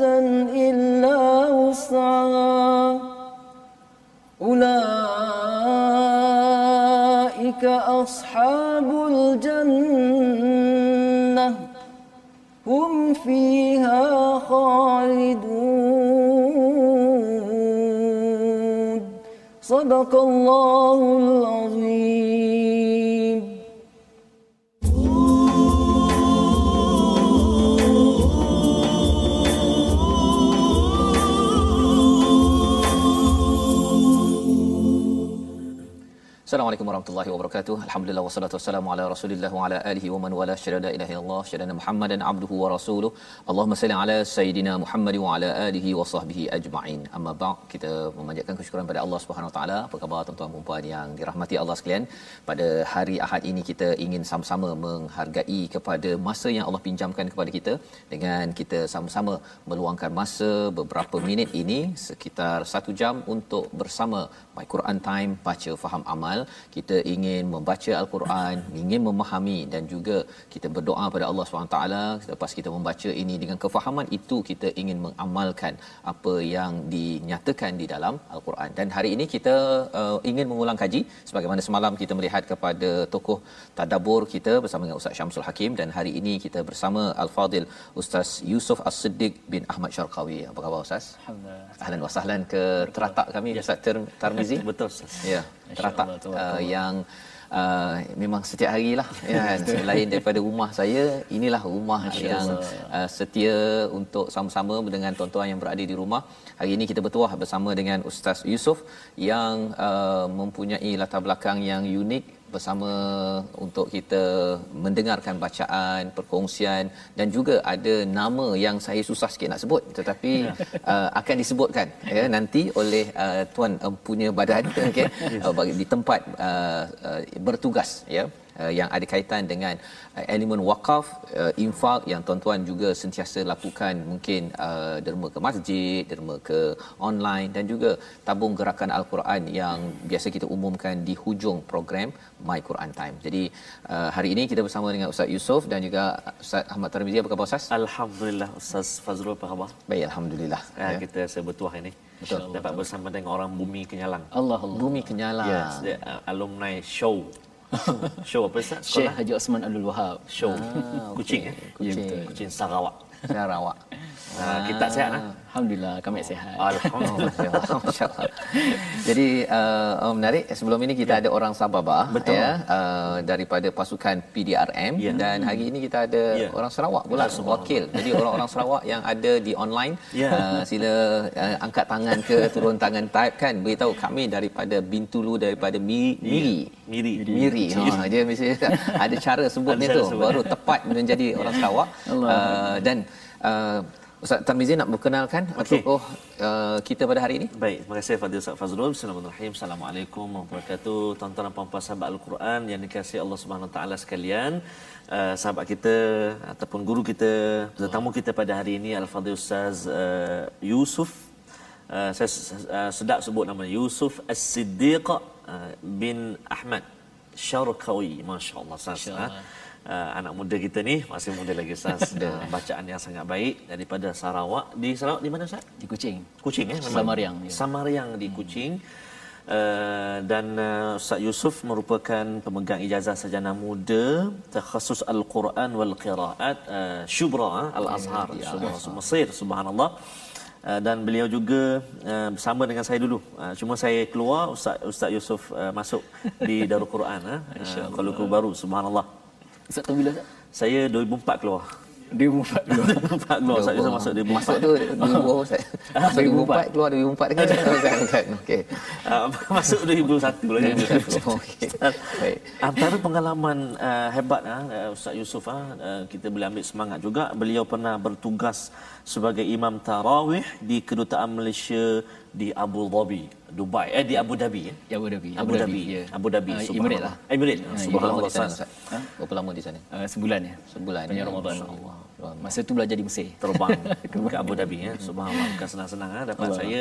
نفسا إلا وسعها أولئك أصحاب الجنة. هم فيها خالدون. صدق الله العظيم. Assalamualaikum warahmatullahi wabarakatuh. Alhamdulillah wassalatu wassalamu ala Rasulillah wa ala alihi wa man wala syada la ilaha illallah syada Muhammadan abduhu wa rasuluh. Allahumma salli ala sayidina Muhammad wa ala alihi wa sahbihi ajma'in. Amma ba'd, kita memanjatkan kesyukuran pada Allah Subhanahu wa taala. Apa khabar tuan-tuan dan puan yang dirahmati Allah sekalian? Pada hari Ahad ini kita ingin sama-sama menghargai kepada masa yang Allah pinjamkan kepada kita dengan kita sama-sama meluangkan masa beberapa minit ini sekitar satu jam untuk bersama My Quran Time baca faham amal kita ingin membaca al-Quran ingin memahami dan juga kita berdoa pada Allah SWT selepas kita membaca ini dengan kefahaman itu kita ingin mengamalkan apa yang dinyatakan di dalam al-Quran. Dan hari ini kita uh, ingin mengulang kaji sebagaimana semalam kita melihat kepada tokoh tadabbur kita bersama dengan Ustaz Syamsul Hakim dan hari ini kita bersama al-Fadil Ustaz Yusuf As-Siddiq bin Ahmad Syarqawi. Apa khabar Ustaz? Alhamdulillah. Ahlan wa sahlan ke teratak kami Ustaz Tarmizi Betul Ustaz. Ya, teratak uh, yang uh, memang setiap hari lah ya kan? Selain daripada rumah saya inilah rumah yang uh, setia untuk sama-sama dengan tuan-tuan yang berada di rumah. Hari ini kita bertuah bersama dengan Ustaz Yusof yang uh, mempunyai latar belakang yang unik bersama untuk kita mendengarkan bacaan, perkongsian dan juga ada nama yang saya susah sikit nak sebut tetapi uh, akan disebutkan ya nanti oleh uh, tuan uh, punya badan okey uh, bagi di tempat uh, uh, bertugas ya uh, yang ada kaitan dengan uh, elemen wakaf uh, infak yang tuan-tuan juga sentiasa lakukan mungkin uh, derma ke masjid derma ke online dan juga tabung gerakan al-Quran yang biasa kita umumkan di hujung program My Quran Time. Jadi uh, hari ini kita bersama dengan Ustaz Yusof dan juga Ustaz Ahmad Tarmizi apa khabar Ustaz? Alhamdulillah Ustaz Fazrul apa khabar? Baik alhamdulillah. Ya, kita sebertuah ini. Betul. Dapat bersama dengan orang Bumi Kenyalang. Allah Allah. Bumi Kenyala. Yes, alumni show. show apa Ustaz? Syekh Sekolah? Haji Osman Abdul Wahab. Show. Ah, Kucing eh? Kucing. Ya, betul. Kucing Sarawak. Sarawak. Ah, kita sihat ah. Alhamdulillah kami sihat. Alhamdulillah. Masya-Allah. Jadi uh, oh, menarik sebelum ini kita ada orang Sababa Betul. ya uh, daripada pasukan PDRM Ya. dan hari ini kita ada Ya. orang Sarawak pula Ya, wakil. Jadi orang-orang Sarawak yang ada di online Ya. uh, sila uh, angkat tangan ke turun tangan type kan beritahu kami daripada Bintulu daripada Mi- Miri. Miri. Miri. Ha dia mesti ada cara sebutnya tu sebut. baru tepat menjadi orang Sarawak. Uh, dan uh, Ustaz Tarmizi nak berkenalkan Okey. tokoh uh, kita pada hari ini? Baik, terima kasih Fadil Ustaz Fazrul. Bismillahirrahmanirrahim. Assalamualaikum warahmatullahi wabarakatuh. Tuan-tuan dan puan-puan sahabat Al-Quran yang dikasihi Allah Subhanahu Wa Taala sekalian. Uh, sahabat kita ataupun guru kita, tetamu kita pada hari ini Al-Fadhil Ustaz uh, Yusuf Uh, saya uh, sedap sebut nama Yusuf As-Siddiq uh, bin Ahmad Syarqawi masya-Allah Ustaz ha? Uh, anak muda kita ni masih muda lagi Ustaz. Dan bacaan yang sangat baik daripada Sarawak. Di Sarawak di mana Ustaz? Di Kuching. Kuching eh memang? Samariang, ya. Samariang di Kuching. Uh, dan uh, Ustaz Yusuf merupakan pemegang ijazah sarjana muda takhasus Al-Quran wal Qiraat uh, Shubra uh, Al-Azhar Shubra. Mesir subhanallah. Uh, dan beliau juga uh, bersama dengan saya dulu. Uh, cuma saya keluar Ustaz Ustaz Yusuf uh, masuk di Darul Quran uh, uh, Lumpur baru subhanallah Ustaz tahun bila Ustaz? saya 2004 keluar 2004 dulu. Empat keluar Ustaz Yusuf masuk 2004. Masuk tu 2000 Ustaz. Masuk 2004 keluar 2004 dengan bukan bukan. Okey. Uh, masuk 2001 lah. Okey. Baik. Antara pengalaman uh, hebat uh, Ustaz Yusuf uh, kita boleh ambil semangat juga beliau pernah bertugas sebagai imam tarawih di kedutaan Malaysia di Abu Dhabi, Dubai eh di Abu Dhabi ya. Ya, Abu Dhabi. Abu Dhabi. ya. Abu Dhabi. Ah, subhanallah. Emirat lah. Emirat. Lama Subhanallah. di sana Ustaz. Ustaz? Berapa lama di sana? Uh, sebulan ya. Sebulan. Ya. Ramadan. Masa tu belajar di Mesir. terbang ke Abu Dhabi ya. Subhanallah bukan senang-senang ha. dapat saya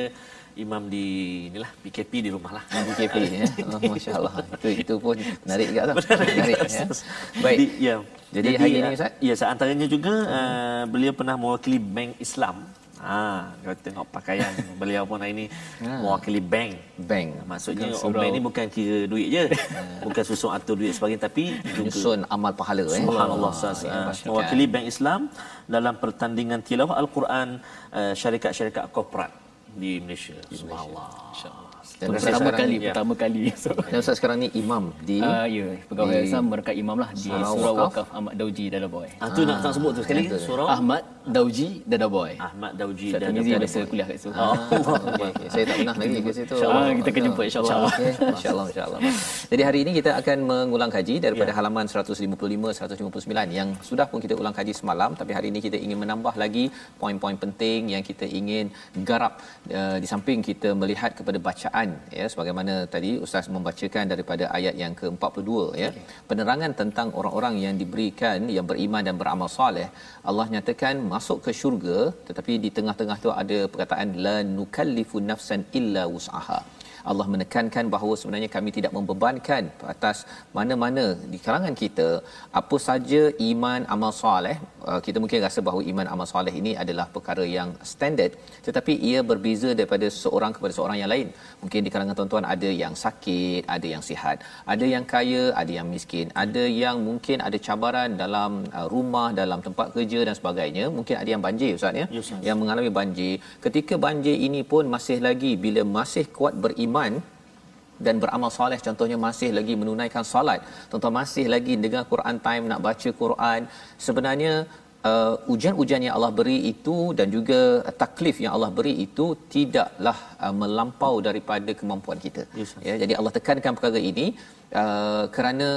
imam di inilah PKP di rumah lah. BKP ya. Oh, Masya-Allah. Itu itu pun menarik juga. Menarik ya. Baik. Di, ya. Jadi hari ini, uh, Ustaz? Ya, seantaranya juga uh, beliau pernah mewakili Bank Islam. Ha, kalau tengok pakaian beliau pun hari ini mewakili bank. Bank. Maksudnya Bukan orang bank ni bukan kira duit je. bukan susun atur duit sebagainya tapi Menyusun amal pahala eh. Subhanallah Ah, ya, mewakili Bank Islam dalam pertandingan tilawah Al-Quran uh, syarikat-syarikat korporat di Malaysia. Subhanallah. Dan Pertama sekarang kali, ni, ya. pertama kali. So, Dan Ustaz sekarang ni imam di Ah ya, pegawai Di- Azam mereka imam lah di Surau Surau Wakaf. Wakaf Ahmad Dauji Dadaboy. Ah, tu nak tak sebut tu sekali. Surau Ahmad Dauji Dadaboy. Ahmad Dauji Ustaz dan Tamizi biasa kuliah kat situ. Oh, okey, okey. Saya tak pernah lagi ke situ. InsyaAllah kita akan jumpa, insyaAllah. Okey, insyaAllah, insyaAllah. Jadi hari ini kita akan mengulang kaji daripada Ya. halaman 155-159 yang sudah pun kita ulang kaji semalam. Tapi hari ini kita ingin menambah lagi poin-poin penting yang kita ingin garap uh, di samping kita melihat kepada bacaan. Ya Sebagaimana tadi Ustaz membacakan daripada ayat yang ke-42. ya Penerangan tentang orang-orang yang diberikan, yang beriman dan beramal soleh. Allah nyatakan masuk ke syurga tetapi di tengah-tengah tu ada perkataan la nukallifu nafsan illa wus'aha. Allah menekankan bahawa sebenarnya kami tidak membebankan atas mana-mana di kalangan kita apa saja iman amal soleh. Uh, kita mungkin rasa bahawa iman amal soleh ini adalah perkara yang standard tetapi ia berbeza daripada seorang kepada seorang yang lain. Mungkin di kalangan tuan-tuan ada yang sakit ada yang sihat ada yang kaya ada yang miskin ada yang mungkin ada cabaran dalam uh, rumah dalam tempat kerja dan sebagainya. Mungkin ada yang banjir ustaz ya? Ya, Ustaz. yang mengalami banjir. Ketika banjir ini pun masih lagi bila masih kuat beriman dan beramal soleh contohnya masih lagi menunaikan solat tuan-tuan masih lagi dengar Quran time nak baca Quran sebenarnya uh, ujian-ujian yang Allah beri itu dan juga taklif yang Allah beri itu tidaklah uh, melampau daripada kemampuan kita. Yes, ya jadi Allah tekankan perkara ini uh, kerana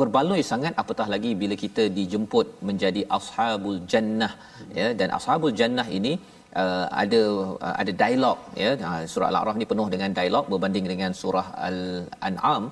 berbaloi sangat apatah lagi bila kita dijemput menjadi ashabul jannah. Ya dan ashabul jannah ini uh, ada uh, ada dialog ya. Uh, surah al-a'raf ni penuh dengan dialog berbanding dengan surah al-an'am.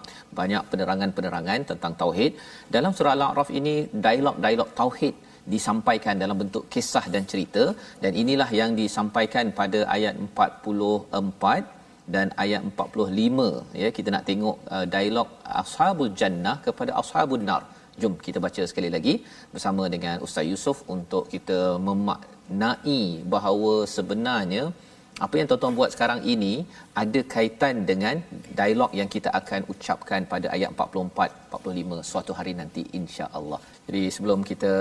Banyak penerangan-penerangan tentang tauhid. Dalam surah al-a'raf ini dialog-dialog tauhid disampaikan dalam bentuk kisah dan cerita. Dan inilah yang disampaikan pada ayat 44 dan ayat 45 ya kita nak tengok uh, dialog ashabul jannah kepada ashabun nar. Jom kita baca sekali lagi bersama dengan Ustaz Yusof untuk kita memaknai bahawa sebenarnya apa yang tuan-tuan buat sekarang ini ada kaitan dengan dialog yang kita akan ucapkan pada ayat 44 45 suatu hari nanti insya-Allah. Jadi sebelum kita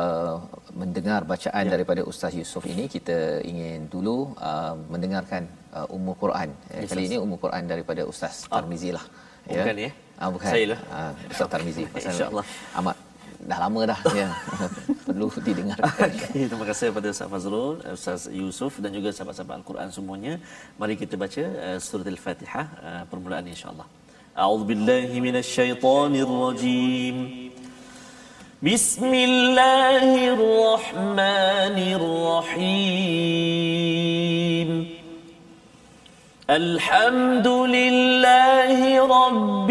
uh, mendengar bacaan ya. daripada Ustaz Yusof ini kita ingin dulu uh, mendengarkan uh, Ummul Quran. Ya, kali ini Ummul Quran daripada Ustaz Tarmizi lah. Bukan ya? Ah bukan. Saya lah. Ah, Ustaz Tarmizi. Pasal InsyaAllah. Amat dah lama dah ya. perlu didengar. Okay, terima kasih kepada Ustaz Fazrul, Ustaz Yusuf dan juga sahabat-sahabat Al-Quran semuanya. Mari kita baca eh, uh, surah Al-Fatihah eh, uh, permulaan insya-Allah. A'udzubillahi billahi rajim. Bismillahirrahmanirrahim. الحمد لله رب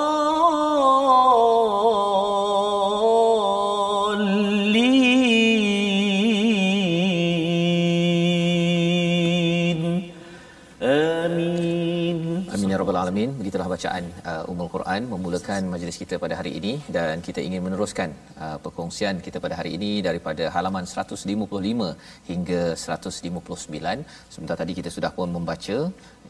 bacaan uh, Ummul Quran memulakan majlis kita pada hari ini dan kita ingin meneruskan uh, perkongsian kita pada hari ini daripada halaman 155 hingga 159. Sebentar tadi kita sudah pun membaca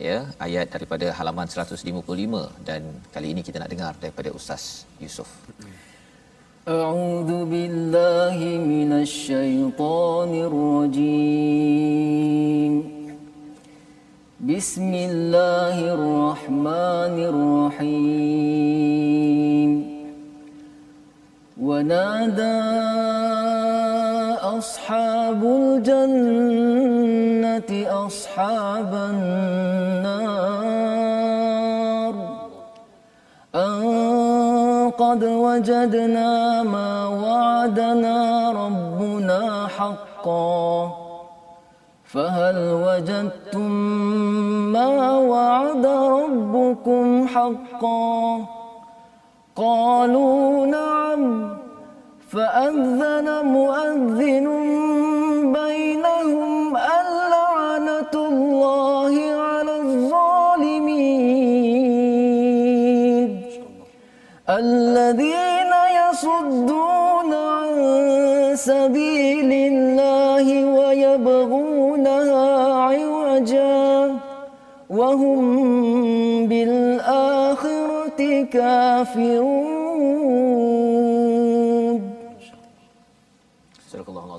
ya ayat daripada halaman 155 dan kali ini kita nak dengar daripada Ustaz Yusof. أعوذ بالله من الشيطان الرجيم بسم الله الرحمن الرحيم. ونادى أصحاب الجنة أصحاب النار أن قد وجدنا ما وعدنا ربنا حقا. فهل وجدتم ما وعد ربكم حقا؟ قالوا نعم. فأذن مؤذن بينهم اللعنة الله على الظالمين. الذين يصدون عن سبيل الله وهم بالآخرة كافرون.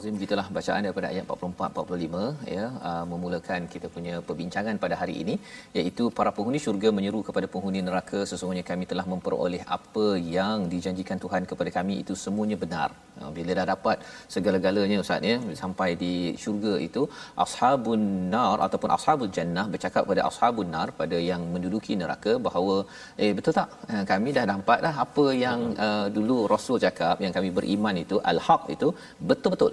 Al-Azim gitulah bacaan daripada ayat 44 45 ya. Uh, memulakan kita punya perbincangan pada hari ini iaitu para penghuni syurga menyeru kepada penghuni neraka sesungguhnya kami telah memperoleh apa yang dijanjikan Tuhan kepada kami itu semuanya benar. Uh, bila dah dapat segala-galanya ustaz ya sampai di syurga itu ashabun nar ataupun ashabul jannah bercakap kepada ashabun nar pada yang menduduki neraka bahawa eh betul tak? Uh, kami dah dapat dah apa yang uh, dulu rasul cakap yang kami beriman itu al-haq itu betul-betul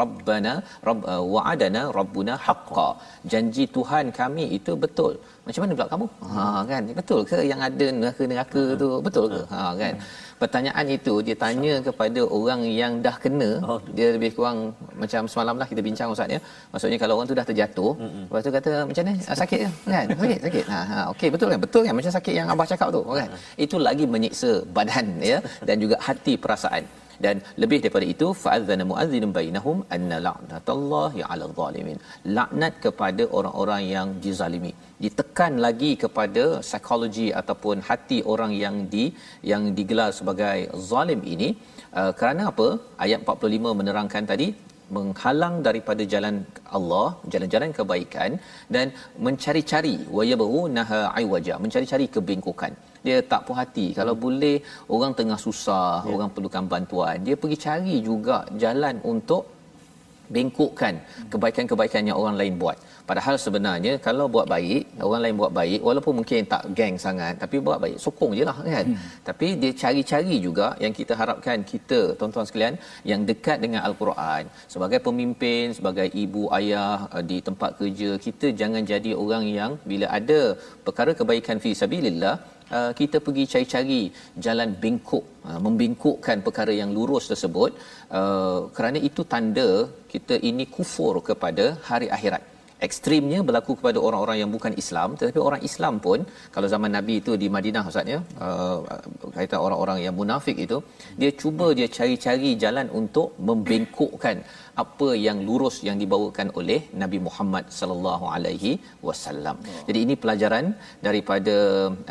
rabbana rabb wa'adana rabbuna haqqa janji Tuhan kami itu betul. Macam mana pula kamu? ha kan? Betul ke yang ada neraka-neraka tu? Betul. Ke? Ha kan? Pertanyaan itu dia tanya kepada orang yang dah kena. Dia lebih kurang macam semalam lah kita bincang ustaz ya. Maksudnya kalau orang tu dah terjatuh lepas tu kata macam mana? Ah, sakit ke? Kan? Sakit sakit. Ha, ha okey betul kan? Betul kan? Macam sakit yang abah cakap tu kan? Itu lagi menyiksa badan ya dan juga hati perasaan dan lebih daripada itu fa'adzana mu'adhdhinun bainahum anna la'natallahi 'alal zalimin. Laknat kepada orang-orang yang dizalimi. Ditekan lagi kepada psikologi ataupun hati orang yang di yang digelar sebagai zalim ini uh, kerana apa? Ayat 45 menerangkan tadi menghalang daripada jalan Allah jalan-jalan kebaikan dan mencari-cari wayabghunaha aiwaja mencari-cari kebengkokan dia tak puas hati. Kalau boleh orang tengah susah yeah. orang perlukan bantuan dia pergi cari juga jalan untuk bengkokkan kebaikan-kebaikan yang orang lain buat. Padahal sebenarnya kalau buat baik orang lain buat baik walaupun mungkin tak geng sangat tapi buat baik sokong je lah kan? Hmm. tapi dia cari-cari juga yang kita harapkan kita tuan-tuan sekalian yang dekat dengan al-Quran. Sebagai pemimpin sebagai ibu ayah uh, di tempat kerja kita jangan jadi orang yang bila ada perkara kebaikan fi sabilillah Uh, kita pergi cari-cari jalan bengkok uh, membengkokkan perkara yang lurus tersebut. Uh, kerana itu tanda kita ini kufur kepada hari akhirat. Ekstrimnya berlaku kepada orang-orang yang bukan Islam. Tetapi orang Islam pun kalau zaman Nabi itu di Madinah ustaz ya uh, kaitan orang-orang yang munafik itu dia cuba dia cari-cari jalan untuk membengkokkan apa yang lurus yang dibawakan oleh Nabi Muhammad sallallahu alaihi wasallam. Jadi ini pelajaran daripada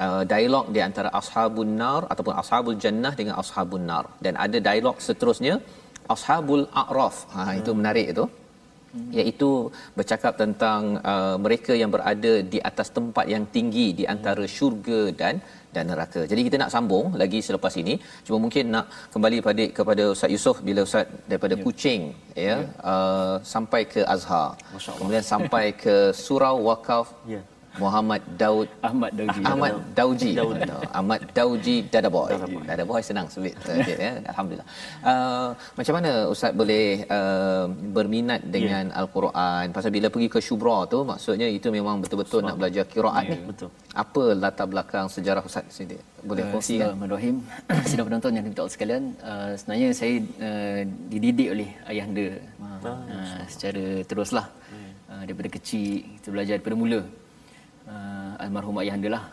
uh, dialog di antara ashabun nar ataupun ashabul jannah dengan ashabun nar dan ada dialog seterusnya ashabul a'raf. Ha itu menarik itu iaitu bercakap tentang uh, mereka yang berada di atas tempat yang tinggi di antara syurga dan dan neraka. Jadi kita nak sambung lagi selepas ini. Cuma mungkin nak kembali pada kepada Ustaz Yusof bila Ustaz daripada ya. Kuching ya, ya. Uh, sampai ke Azhar. Kemudian sampai ke surau wakaf ya. Muhammad Daud Ahmad Dauji. Ahmad Dauji. Ahmad Dauji Dadaboy Dadaboy senang sebut ya alhamdulillah. Uh, macam mana ustaz boleh uh, berminat dengan yeah. al-Quran? Pasal bila pergi ke syubra tu maksudnya itu memang betul-betul nak belajar qiraat yeah, ni betul. Apa latar belakang sejarah ustaz sini? Boleh uh, kongsi kan Bismillahirrahmanirrahim. Sidang penonton yang dimuliakan sekalian uh, sebenarnya saya uh, dididik oleh ayahanda. Uh, uh, secara teruslah. Uh, daripada kecil kita belajar daripada mula uh, almarhum ayah anda lah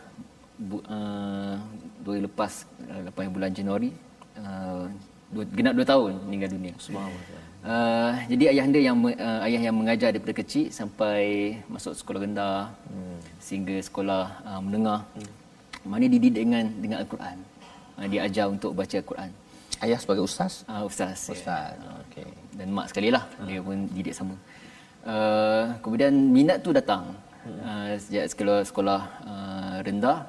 bu, uh, dua hari lepas uh, lepas bulan Januari uh, dua, genap dua tahun meninggal dunia. Subhanallah. Uh, jadi ayah anda yang uh, ayah yang mengajar daripada kecil sampai masuk sekolah rendah hmm. sehingga sekolah uh, menengah. Hmm. Mana dididik dengan dengan al-Quran. Uh, dia ajar untuk baca al-Quran. Ayah sebagai ustaz? Uh, ustaz. Ustaz. Ya. Okey. Dan mak sekali lah. Hmm. Dia pun didik sama. Uh, kemudian minat tu datang. Hmm. Uh, sejak sekolah sekolah uh, rendah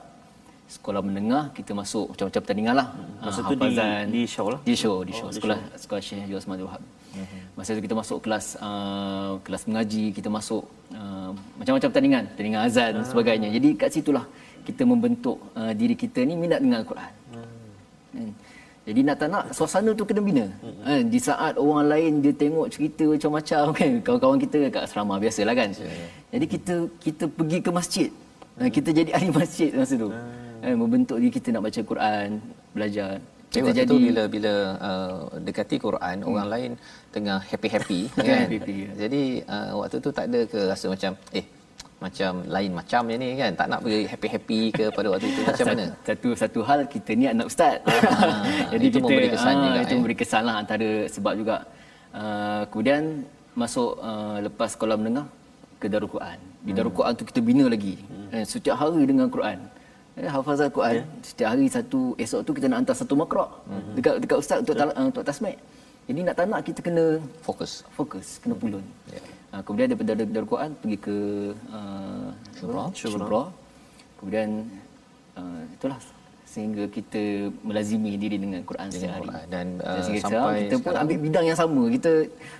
sekolah menengah kita masuk macam-macam pertandingan lah. Masa tu di, di show lah? Di show, di show. Oh, sekolah, show. sekolah Syekh Haji Osman Wahab. Uh-huh. Masa tu kita masuk kelas uh, kelas mengaji, kita masuk uh, macam-macam pertandingan, pertandingan azan dan uh sebagainya. Jadi kat situlah kita membentuk uh, diri kita ni minat dengan Al-Quran. uh Jadi nak tak nak suasana tu kena bina. uh Di saat orang lain dia tengok cerita macam-macam kan, kawan-kawan kita kat asrama biasalah kan. uh Jadi kita kita pergi ke masjid. uh Kita jadi ahli masjid masa tu. uh uh membentuk diri kita nak baca Quran, belajar kita jadi tu bila bila uh, dekati Quran hmm. orang lain tengah happy happy kan happy, ya. jadi uh, waktu tu tak ada ke rasa macam eh macam lain macam je ni kan tak nak pergi happy happy ke pada waktu itu macam mana satu satu hal kita ni anak ustaz ah, jadi itu kita memberi kesan uh, juga itu eh. memberi kesan lah antara sebab juga uh, kemudian masuk uh, lepas sekolah menengah ke Darul Quran di Darul hmm. Quran tu kita bina lagi hmm. eh, setiap hari dengan Quran eh, hafazan Quran yeah. setiap hari satu esok tu kita nak hantar satu makrak mm-hmm. dekat dekat ustaz untuk yeah. untuk tasmid jadi nak tak nak kita kena fokus fokus kena pulun yeah. Uh, kemudian daripada dari Quran pergi ke uh, syubra syubra kemudian uh, itulah sehingga kita melazimi diri dengan Quran setiap hari. Dan uh, sampai sekarang, kita pun ambil bidang yang sama. Kita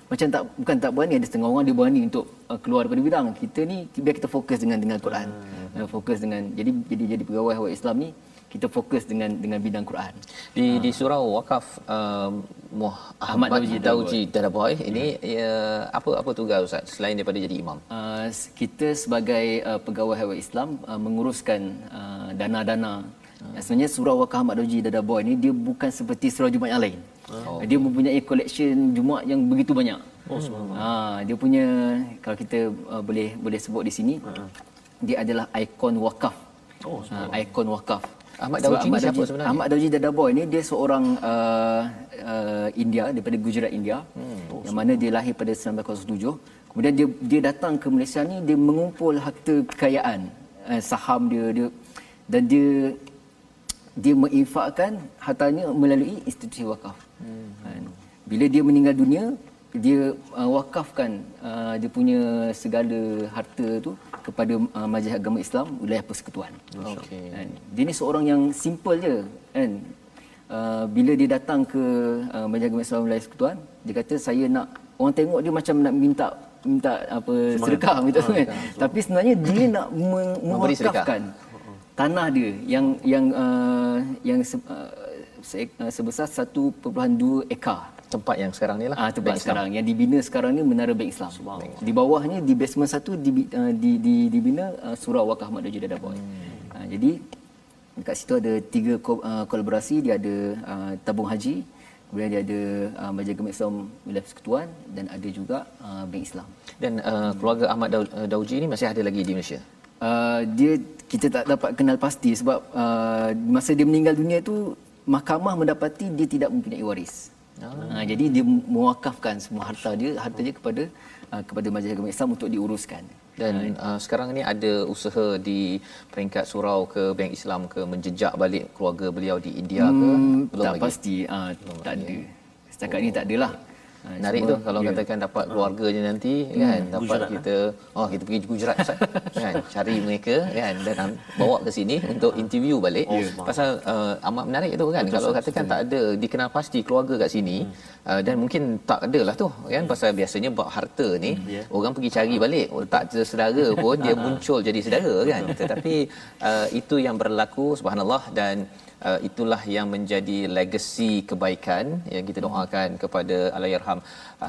macam tak bukan tak berani ada setengah orang dia berani untuk uh, keluar daripada bidang. Kita ni biar kita fokus dengan dengan Quran. Hmm. Uh, fokus dengan jadi jadi jadi pegawai awak Islam ni kita fokus dengan dengan bidang Quran. Di ha. di surau wakaf uh, Muhammad Dauji Dauji Dadaboy ini ya, apa apa tugas Ustaz selain daripada jadi imam? Uh, kita sebagai uh, pegawai awak Islam uh, menguruskan uh, dana-dana Hmm. Sebenarnya surah Wakah Ahmad Doji Dada Boy ni dia bukan seperti surah Jumaat yang lain. Oh. Dia mempunyai collection Jumaat yang begitu banyak. Oh, ha, dia punya kalau kita uh, boleh boleh sebut di sini uh-huh. dia adalah ikon wakaf. Oh, ha, ikon wakaf. Ahmad Dauji Ahmad siapa sebenarnya? Ahmad Dauji Dada Boy ni dia seorang uh, uh, India daripada Gujarat India. Hmm. Oh, yang mana dia lahir pada 1907. Kemudian dia dia datang ke Malaysia ni dia mengumpul harta kekayaan uh, saham dia dia dan dia dia menginfakkan hartanya melalui institusi wakaf. Hmm. Bila dia meninggal dunia, dia uh, wakafkan uh, dia punya segala harta tu kepada uh, Majlis Agama Islam wilayah persekutuan. Okey. Dia ni seorang yang simple je kan. Uh, bila dia datang ke uh, Majlis Agama Islam wilayah persekutuan, dia kata saya nak orang tengok dia macam nak minta minta apa sedekah gitu kan. Tapi sebenarnya dia nak mewakafkan tanah dia yang yang uh, yang se, uh, se, uh, sebesar 1.2 ekar tempat yang sekarang ni lah ah tempat Bank sekarang Islam. yang dibina sekarang ni menara bank Islam Bank. di bawahnya di basement satu di uh, di, di dibina uh, surau wakaf Ahmad Dajjal Dadaboy hmm. uh, jadi dekat situ ada tiga ko, uh, kolaborasi dia ada uh, tabung haji kemudian dia ada uh, majlis gemik Islam wilayah persekutuan dan ada juga uh, bank Islam dan uh, keluarga Ahmad Dauji ni masih ada lagi di Malaysia uh, dia kita tak dapat kenal pasti sebab uh, masa dia meninggal dunia tu mahkamah mendapati dia tidak mempunyai waris. Oh. Uh, jadi dia mewakafkan semua harta dia harta dia kepada uh, kepada majlis agama Islam untuk diuruskan. Dan uh, sekarang ni ada usaha di peringkat surau ke Bank Islam ke menjejak balik keluarga beliau di India ke? Hmm, Belum tak lagi. pasti. Uh, tak ada. Setakat oh. ni tak adalah. Ha, Menarik tu kalau yeah. katakan dapat keluarganya nanti hmm. kan dapat Gujarat kita lah. oh kita pergi Gujarat kan cari mereka kan dan bawa ke sini untuk interview balik oh, pasal uh, amat menarik tu kan betul, kalau katakan betul. tak ada dikenal pasti keluarga kat sini hmm. uh, dan mungkin tak ada lah tu kan hmm. pasal biasanya bab harta ni hmm, yeah. orang pergi cari balik oh, tak ada saudara pun dia muncul jadi saudara kan tetapi uh, itu yang berlaku subhanallah dan uh, itulah yang menjadi legasi kebaikan yang kita doakan kepada Allahyarham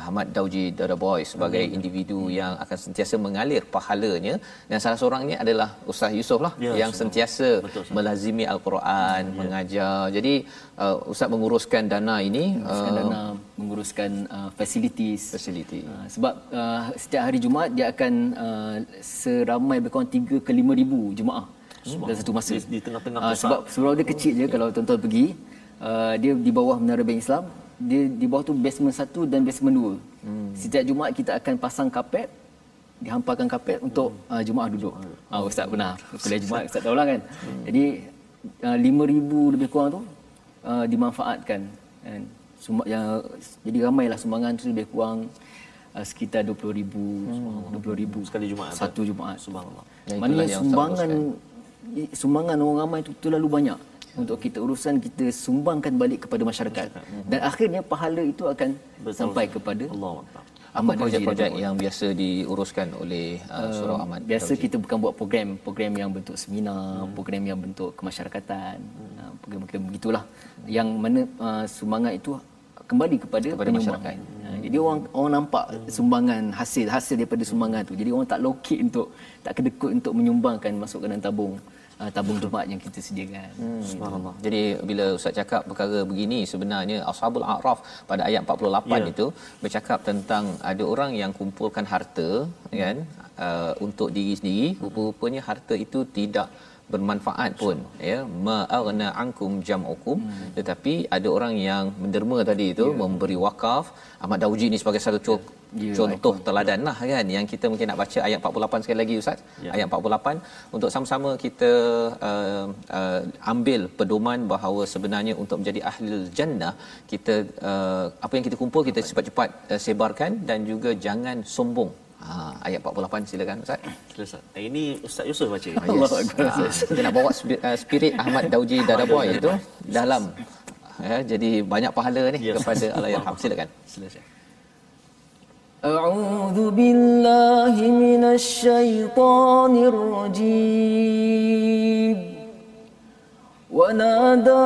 Ahmad Dauji Dadaboy sebagai hmm. individu yang akan sentiasa mengalir pahalanya. Dan salah seorangnya adalah Ustaz Yusof lah ya, yang sentiasa betul, melazimi al-Quran ya. mengajar. Jadi uh, ustaz menguruskan dana ini menguruskan uh, dana menguruskan uh, facilities. Facility uh, sebab uh, setiap hari Jumaat dia akan uh, seramai lebih kurang 3 ke 5 ribu jemaah hmm. dalam satu masa di, di tengah-tengah uh, sebab surau dia kecil je kalau tuan-tuan pergi uh, dia di bawah menara bank Islam dia di bawah tu basement 1 dan basement 2 hmm. setiap Jumaat kita akan pasang kapet dihamparkan kapet untuk uh, jemaah duduk. Ah uh, ustaz benar. Kuliah Jumaat ustaz tahulah kan. Hmm. Jadi uh, 5000 lebih kurang tu uh, dimanfaatkan kan. Sumba, yang, jadi ramailah sumbangan tu lebih kurang uh, sekitar 20000 hmm. 20000 sekali Jumaat. Satu Jumaat. Subhanallah. Mana sumbangan sumbangan orang ramai tu terlalu banyak untuk kita urusan kita sumbangkan balik kepada masyarakat hmm. dan akhirnya pahala itu akan Betul. sampai kepada Allah apa projek-projek yang biasa diuruskan oleh uh, Surau uh, Ahmad? Biasa Tauji. kita bukan buat program, program yang bentuk seminar, hmm. program yang bentuk kemasyarakatan, hmm. uh, program-program begitulah. Yang mana uh, sumbangan itu kembali kepada, kepada masyarakat. Hmm. Uh, jadi orang orang nampak sumbangan hasil hasil daripada sumbangan tu. Jadi orang tak lokit untuk tak kedekut untuk menyumbangkan masuk ke dalam tabung uh, tabung Jumaat yang kita sediakan. Hmm. Subhanallah. Jadi bila ustaz cakap perkara begini sebenarnya Ashabul A'raf pada ayat 48 yeah. itu bercakap tentang ada orang yang kumpulkan harta kan uh, untuk diri sendiri rupa-rupanya harta itu tidak bermanfaat pun ya ma'arna ankum jam'ukum hmm. tetapi ada orang yang menderma tadi itu yeah. memberi wakaf Ahmad Dauji ni sebagai satu yeah. contoh yeah. teladan lah kan yang kita mungkin nak baca ayat 48 sekali lagi ustaz yeah. ayat 48 untuk sama-sama kita uh, uh, ambil pedoman bahawa sebenarnya untuk menjadi ahli jannah kita uh, apa yang kita kumpul kita cepat-cepat uh, sebarkan dan juga jangan sombong Ha, ayat 48 silakan Ustaz. Silakan. Eh, ini Ustaz Yusuf baca. Ah, yes. ha, kita nak bawa uh, spirit Ahmad Dauji Dadaboy itu dalam ya, jadi banyak pahala ni yes. kepada Allah yang silakan. Silakan. أعوذ بالله من الشيطان الرجيم ونادى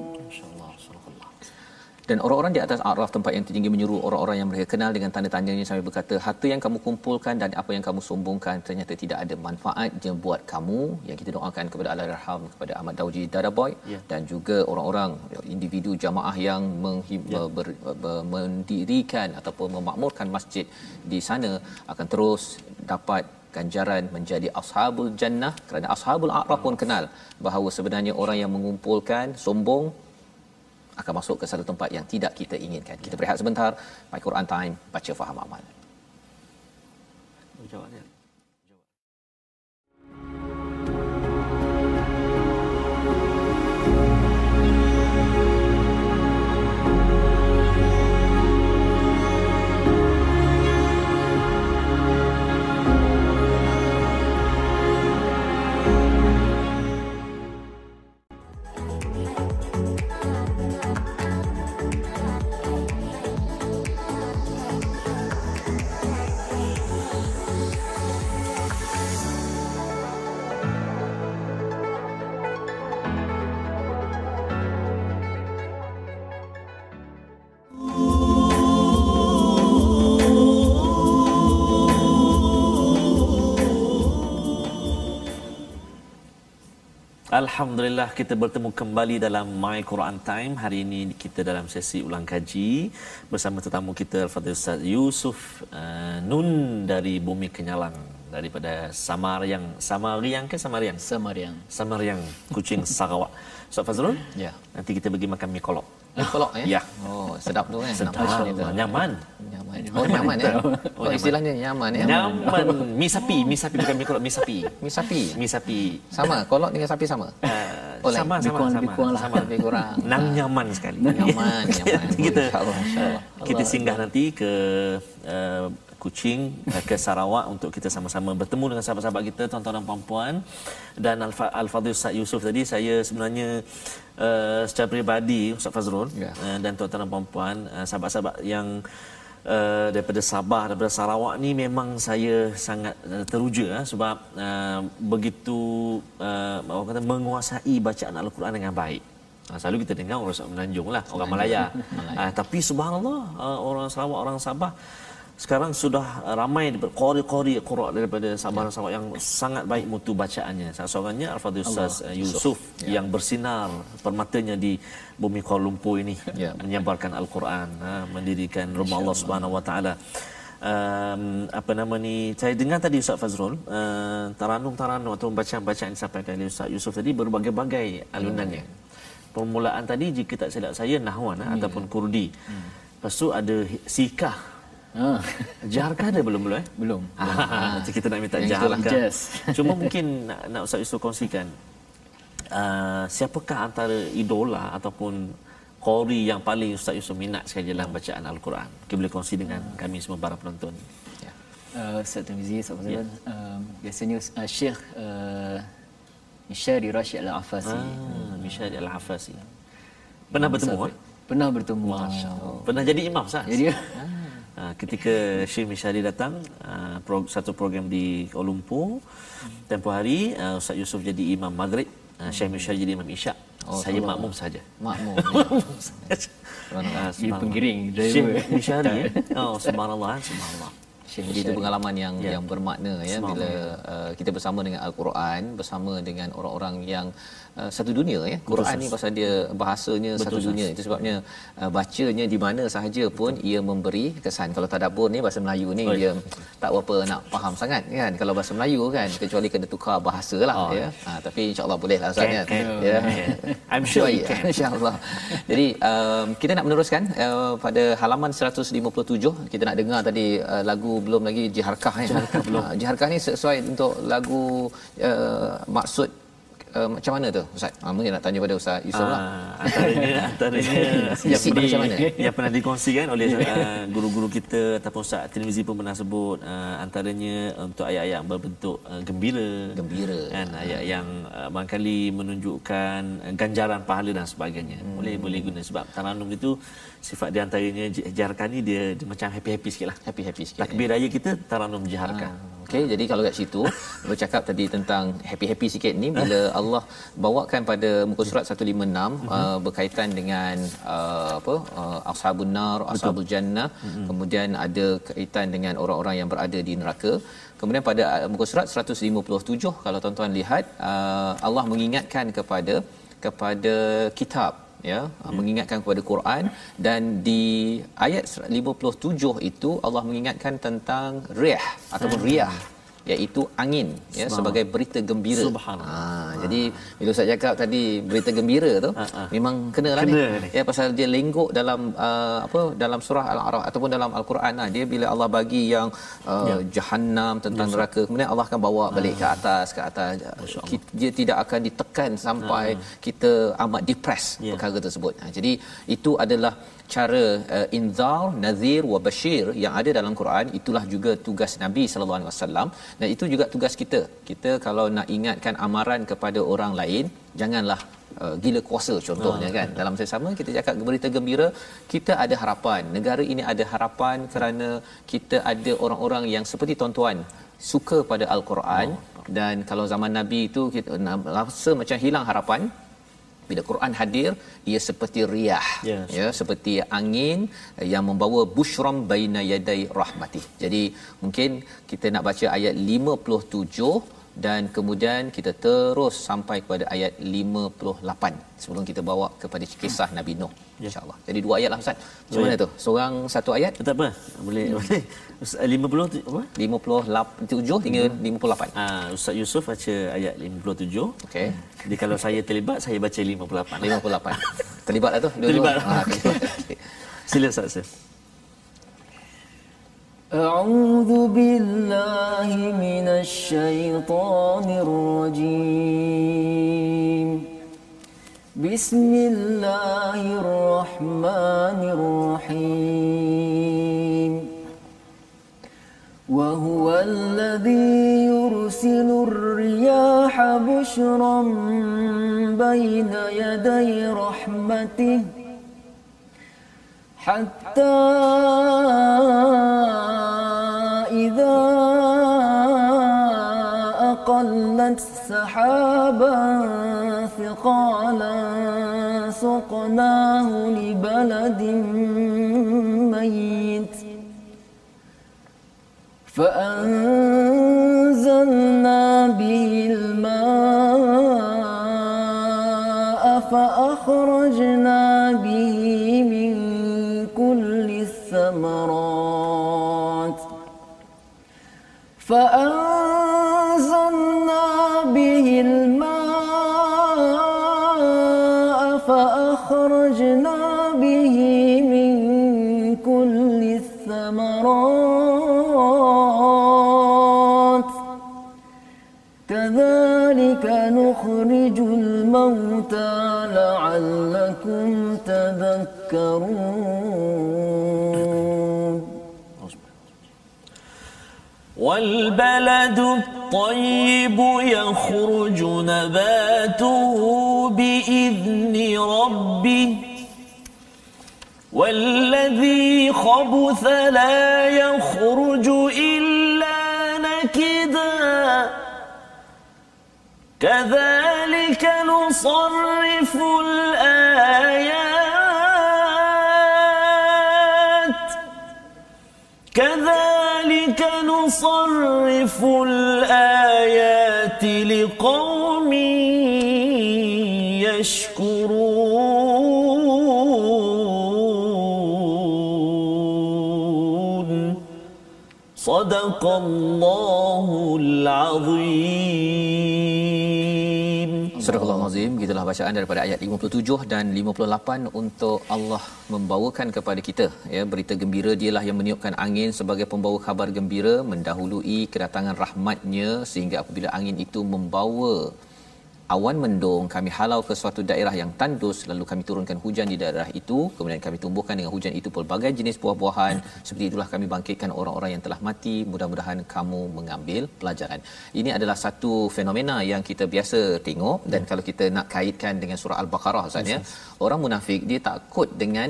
Dan orang-orang di atas Araf tempat yang tinggi menyuruh orang-orang yang mereka kenal dengan tanda tanyanya sambil berkata, harta yang kamu kumpulkan dan apa yang kamu sombongkan ternyata tidak ada manfaatnya buat kamu. Yang kita doakan kepada Allah Raham, kepada Ahmad Dauji Dadaboy ya. dan juga orang-orang individu jamaah yang menghib- ya. ber, ber, mendirikan ataupun memakmurkan masjid di sana akan terus dapat ganjaran menjadi ashabul jannah kerana ashabul a'raf pun kenal bahawa sebenarnya orang yang mengumpulkan sombong akan masuk ke satu tempat yang tidak kita inginkan. Kita berehat sebentar. My Quran Time, baca faham amal. Jawabnya. Alhamdulillah kita bertemu kembali dalam My Quran Time. Hari ini kita dalam sesi ulang kaji bersama tetamu kita Al-Fadhil Ustaz Yusuf uh, Nun dari Bumi Kenyalang daripada Samariang. Samariang ke Samariang? Samariang. Samariang, Kuching Sarawak. Ustaz Fazrul? Ya. Nanti kita bagi makan mie kolok. Eh, kolok ya? Ya. Oh, sedap tu kan. Sedap, tu. nyaman. Nyaman. Oh, nyaman ya. Oh, istilahnya nyaman ya. Nyaman. Mi sapi, mi sapi bukan mi kolok, mi sapi. Mi sapi. Mi sapi. Sama, kolok dengan sapi sama. Uh, Oh, sama, sama, sama, lebih kurang lah. sama. Lebih kurang. Nang nyaman sekali. Nyaman, nyaman. kita kita singgah nanti ke uh, Kuching ke Sarawak untuk kita sama-sama bertemu dengan sahabat-sahabat kita tuan-tuan dan puan-puan dan Al- Al-Fadhil Ustaz Yusof tadi saya sebenarnya uh, secara peribadi Ustaz Fazrul Ya. uh, dan tuan-tuan dan puan-puan uh, sahabat-sahabat yang Uh, daripada Sabah daripada Sarawak ni memang saya sangat uh, teruja uh, sebab uh, begitu uh, orang kata menguasai bacaan al-Quran dengan baik. Uh, selalu kita dengar orang Menanjung lah, orang Malaya. Uh, tapi subhanallah uh, orang Sarawak, orang Sabah sekarang sudah ramai qori-qori Quran daripada Sarawak yang sangat baik mutu bacaannya. Salah seorangnya Al-Fadhil Ustaz uh, Yusuf yang bersinar permatanya di bumi Kuala Lumpur ini Ya. menyebarkan al-Quran, ha, mendirikan rumah Allah Subhanahu Wa Taala. Um, apa nama ni saya dengar tadi Ustaz Fazrul uh, taranum-taranum atau bacaan-bacaan disampaikan oleh Ustaz Yusuf tadi berbagai-bagai alunannya. Permulaan tadi jika tak silap saya nahwan ha, ataupun kurdi. Lepas tu ada sikah. Ha. Jarkah ada belum belum eh? Belum. Ah, nanti kita nak minta Yang itulah jarkah. jazz. Cuma mungkin nak, nak Ustaz Yusuf kongsikan uh, siapakah antara idola ataupun qori yang paling Ustaz Yusuf minat sekali dalam bacaan Al-Quran. Kita boleh kongsi dengan kami semua para penonton. Uh, Ustaz Tirmizi, Ustaz Fazlan, um, biasanya uh, Syekh uh, Syari Rashid Al-Afasi. Ah, Mishari Al-Hafasi. Pernah bertemu kan? Pernah bertemu. Pernah jadi imam sah? Jadi Ah, ketika Syekh Mishari datang ah, pro, satu program di Kuala Lumpur tempoh hari ah, Ustaz Yusuf jadi imam maghrib ah, Syekh Mishari jadi imam isyak. Oh, saya makmum saja. Makmum. Ah, Dia penggiring, driver. Syekh Mishari oh subhanallah subhanallah. Jadi itu pengalaman yang Ya. yang bermakna ya bila uh, kita bersama dengan al-Quran bersama dengan orang-orang yang uh, satu dunia ya. Quran ni pasal dia bahasanya Betul, satu Sas. dunia. Itu sebabnya uh, bacanya di mana sahaja pun ia memberi kesan. Kalau tadabbur ni bahasa Melayu ni Betul. dia tak berapa nak faham sangat kan. Kalau bahasa Melayu kan kecuali kena tukar bahasa lah Oh, ya. Ha, tapi insya-Allah boleh lah Ustaz Can, ya. Ya. I'm sure you Baik, can. InsyaAllah. Jadi um, kita nak meneruskan uh, pada halaman 157 kita nak dengar tadi uh, lagu belum lagi Jiharkah ya. Jiharkah belum. Uh, Jiharkah ni sesuai untuk lagu uh, maksud uh, macam mana tu Ustaz? Uh, mungkin nak tanya pada Ustaz Yusof lah. Ah, antaranya antaranya Isi yang pernah, macam mana? yang pernah dikongsikan oleh uh, guru-guru kita ataupun Ustaz Tirmizi pun pernah sebut uh, antaranya untuk ayat-ayat yang berbentuk uh, gembira Gembira. kan ayat yang uh, barangkali menunjukkan uh, ganjaran pahala dan sebagainya Hmm. boleh boleh guna sebab taranum itu sifat di antaranya jaharkan ni dia, dia macam happy-happy sikit lah. Happy-happy sikit. takbir raya kita taranum jaharkan Okey, jadi kalau kat situ bercakap tadi tentang happy-happy sikit ni bila Allah bawakan pada muka surat 156 uh, berkaitan dengan uh, apa uh, ashabun nar, ashabul jannah, kemudian ada kaitan dengan orang-orang yang berada di neraka. Kemudian pada uh, muka surat 157 kalau tuan-tuan lihat uh, Allah mengingatkan kepada kepada kitab ya yeah. mengingatkan kepada Quran. Dan di ayat 57 itu Allah mengingatkan tentang riyah ataupun riyah iaitu angin ya sebagai berita gembira. Subhanallah. Ha, jadi bila Ustaz cakap tadi berita gembira tu memang kenalah Kena ni. ni. Ya pasal dia lenggok dalam uh, apa dalam surah Al-A'raf ataupun dalam Al-Quran lah. Dia bila Allah bagi yang uh, Ya. jahannam tentang neraka kemudian Allah akan bawa balik ke atas ke atas. Kita, dia tidak akan ditekan sampai kita amat depres Ya. perkara tersebut. Ha, jadi itu adalah cara uh, inzar, nazir wa bashir yang ada dalam Quran itulah juga tugas Nabi sallallahu alaihi wasallam dan itu juga tugas kita. Kita kalau nak ingatkan amaran kepada orang lain janganlah uh, gila kuasa contohnya kan. Dalam masa sama kita cakap berita gembira, kita ada harapan. Negara ini ada harapan kerana kita ada orang-orang yang seperti tuan-tuan suka pada al-Quran dan kalau zaman Nabi itu kita rasa macam hilang harapan bila Quran hadir ia seperti riyah Yes. ya seperti angin yang membawa bushram baina yaday rahmati. Jadi mungkin kita nak baca ayat 57 dan kemudian kita terus sampai kepada ayat 58 sebelum kita bawa kepada kisah Nabi Nuh insyaallah. Jadi dua ayat lah Ustaz. Macam mana tu? Seorang satu ayat tak apa boleh boleh 50 tu apa 57 hingga 58. Ah, Ustaz Yusuf baca ayat 57. Okey. Jadi kalau saya terlibat, saya baca 58. 58. terlibat lah tu dua-dua. Terlibat. Ha, terlibat. Okey. Sila Ustaz. أعوذ بالله من الشيطان الرجيم بسم الله الرحمن الرحيم وهو الذي يرسل الرياح بشرا بين يدي رحمته حتى إذا أقلت سحابا ثقالا سقناه لبلد ميت فأنزلنا به الماء فأخرجنا به من كل الثمرات. فأنزلنا الموتى لعلكم تذكرون. والبلد الطيب يخرج نباته بإذن ربه. والذي خبث لا يخرج إلا نكدا. كذلك نصرف الآيات. كذلك نصرف الآيات لقوم يشكرون. صدق الله العظيم. Surah Al-Azim gitulah bacaan daripada ayat 57 dan 58 untuk Allah membawakan kepada kita. Ya berita gembira dialah yang meniupkan angin sebagai pembawa kabar gembira mendahului kedatangan rahmatnya sehingga apabila angin itu membawa awan mendung kami halau ke suatu daerah yang tandus lalu kami turunkan hujan di daerah itu kemudian kami tumbuhkan dengan hujan itu pelbagai jenis buah-buahan. Seperti itulah kami bangkitkan orang-orang yang telah mati. Mudah-mudahan kamu mengambil pelajaran. Ini adalah satu fenomena yang kita biasa tengok. Dan kalau kita nak kaitkan dengan surah al-baqarah Ustaz ya orang munafik dia takut dengan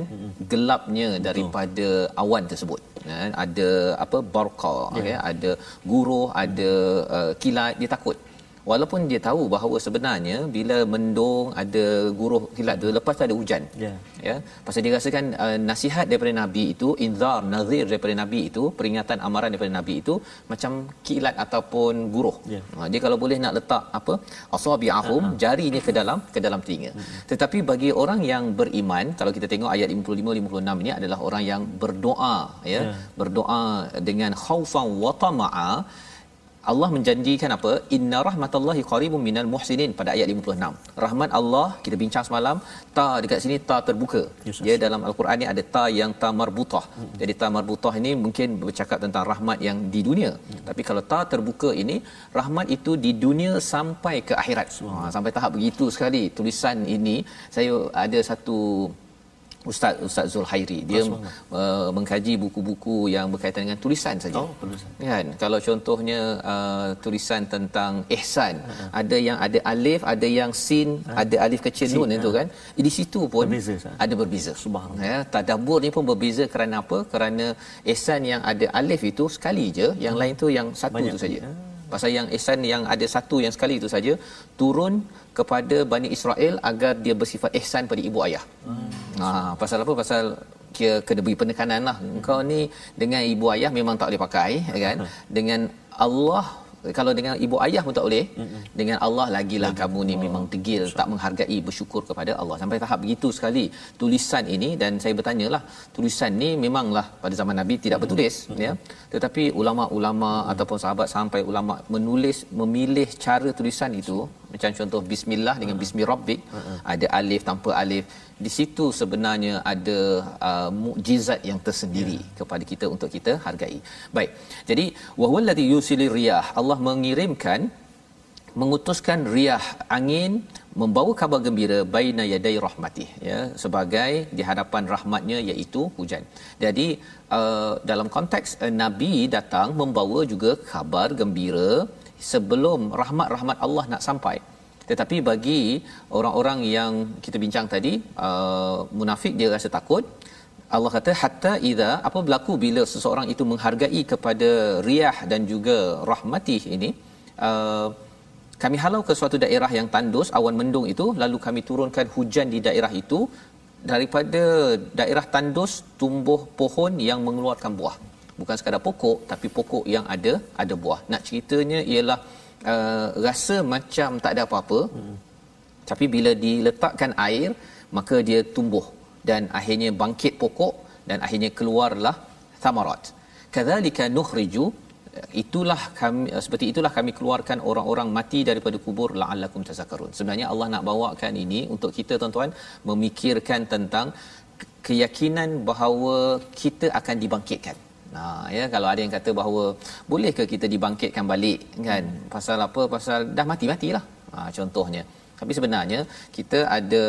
gelapnya daripada awan tersebut. Ada apa barqa ya ada guruh ada uh, kilat dia takut walaupun dia tahu bahawa sebenarnya bila mendung ada guruh kilat tu lepas tu ada hujan. Ya. ya. Pasal dia rasakan uh, nasihat daripada nabi itu inzar nazir daripada nabi itu peringatan amaran daripada nabi itu macam kilat ataupun guruh. Ya. ha, dia kalau boleh nak letak apa? Asabi'ahum jarinya ke dalam ke dalam telinga. Tetapi bagi orang yang beriman kalau kita tengok ayat 55 56 ini adalah orang yang berdoa ya. Ya. berdoa dengan khaufan wa tama'a Allah menjanjikan apa? Inna rahmatallahi qaribun minal muhsinin pada ayat 56 rahmat Allah kita bincang semalam ta dekat sini ta terbuka. Yes, dia dalam al-Quran ni ada ta yang ta marbutah. Jadi ta marbutah ini mungkin bercakap tentang rahmat yang di dunia. Tapi kalau ta terbuka ini rahmat itu di dunia sampai ke akhirat. Ha, sampai tahap begitu sekali tulisan ini. Saya ada satu Ustaz Ustaz Zulhairi dia uh, mengkaji buku-buku yang berkaitan dengan tulisan saja. Oh, tulisan. Kan kalau contohnya uh, tulisan tentang ihsan, ada yang ada alif, ada yang sin, ada alif kecil nun itu kan. Di situ pun Berbeza, ada berbeza. Subhanallah. Ya, tadabbur ni pun berbeza kerana apa? Kerana ihsan yang ada alif itu sekali je, yang lain tu yang satu Banyak tu saja. kali, Pasal yang ihsan yang ada satu yang sekali itu saja turun kepada Bani Israel agar dia bersifat ihsan pada ibu ayah. Hmm. Ha, pasal apa? Pasal dia kena beri penekanan lah. Engkau ni dengan ibu ayah memang tak boleh pakai, kan? Dengan Allah kalau dengan ibu ayah pun tak boleh. Mm dengan Allah lagilah kamu ni memang degil tak menghargai bersyukur kepada Allah. Sampai tahap begitu sekali tulisan ini dan saya bertanyalah tulisan ni memanglah pada zaman Nabi tidak bertulis ya. Tetapi ulama-ulama ataupun sahabat sampai ulama menulis memilih cara tulisan itu. Macam contoh bismillah dengan bismi rabbik. Ada alif tanpa alif di situ sebenarnya ada uh, mukjizat yang tersendiri yeah. kepada kita untuk kita hargai baik jadi wahwallazi yusili riyah Allah mengirimkan mengutuskan riah angin membawa kabar gembira baina yaday rahmatih ya sebagai di hadapan rahmatnya iaitu hujan. Jadi uh, dalam konteks uh, nabi datang membawa juga kabar gembira sebelum rahmat-rahmat Allah nak sampai. Tetapi bagi orang-orang yang kita bincang tadi uh, munafik dia rasa takut. Allah kata hatta idza apa berlaku bila seseorang itu menghargai kepada riah dan juga rahmatih ini uh, kami halau ke suatu daerah yang tandus awan mendung itu lalu kami turunkan hujan di daerah itu daripada daerah tandus tumbuh pohon yang mengeluarkan buah. Bukan sekadar pokok tapi pokok yang ada ada buah. Nak ceritanya ialah rasa macam tak ada apa-apa hmm. tapi bila diletakkan air maka dia tumbuh dan akhirnya bangkit pokok dan akhirnya keluarlah thamarat. Kadzalika nukhriju itulah kami eh, seperti itulah kami keluarkan orang-orang mati daripada kubur la'allakum tazakkarun. Sebenarnya Allah nak bawakan ini untuk kita tuan-tuan memikirkan tentang keyakinan bahawa kita akan dibangkitkan Nah, ya kalau ada yang kata bahawa boleh ke kita dibangkitkan balik kan? Pasal apa? Pasal dah mati-matilah. Ha, contohnya. Tapi sebenarnya kita ada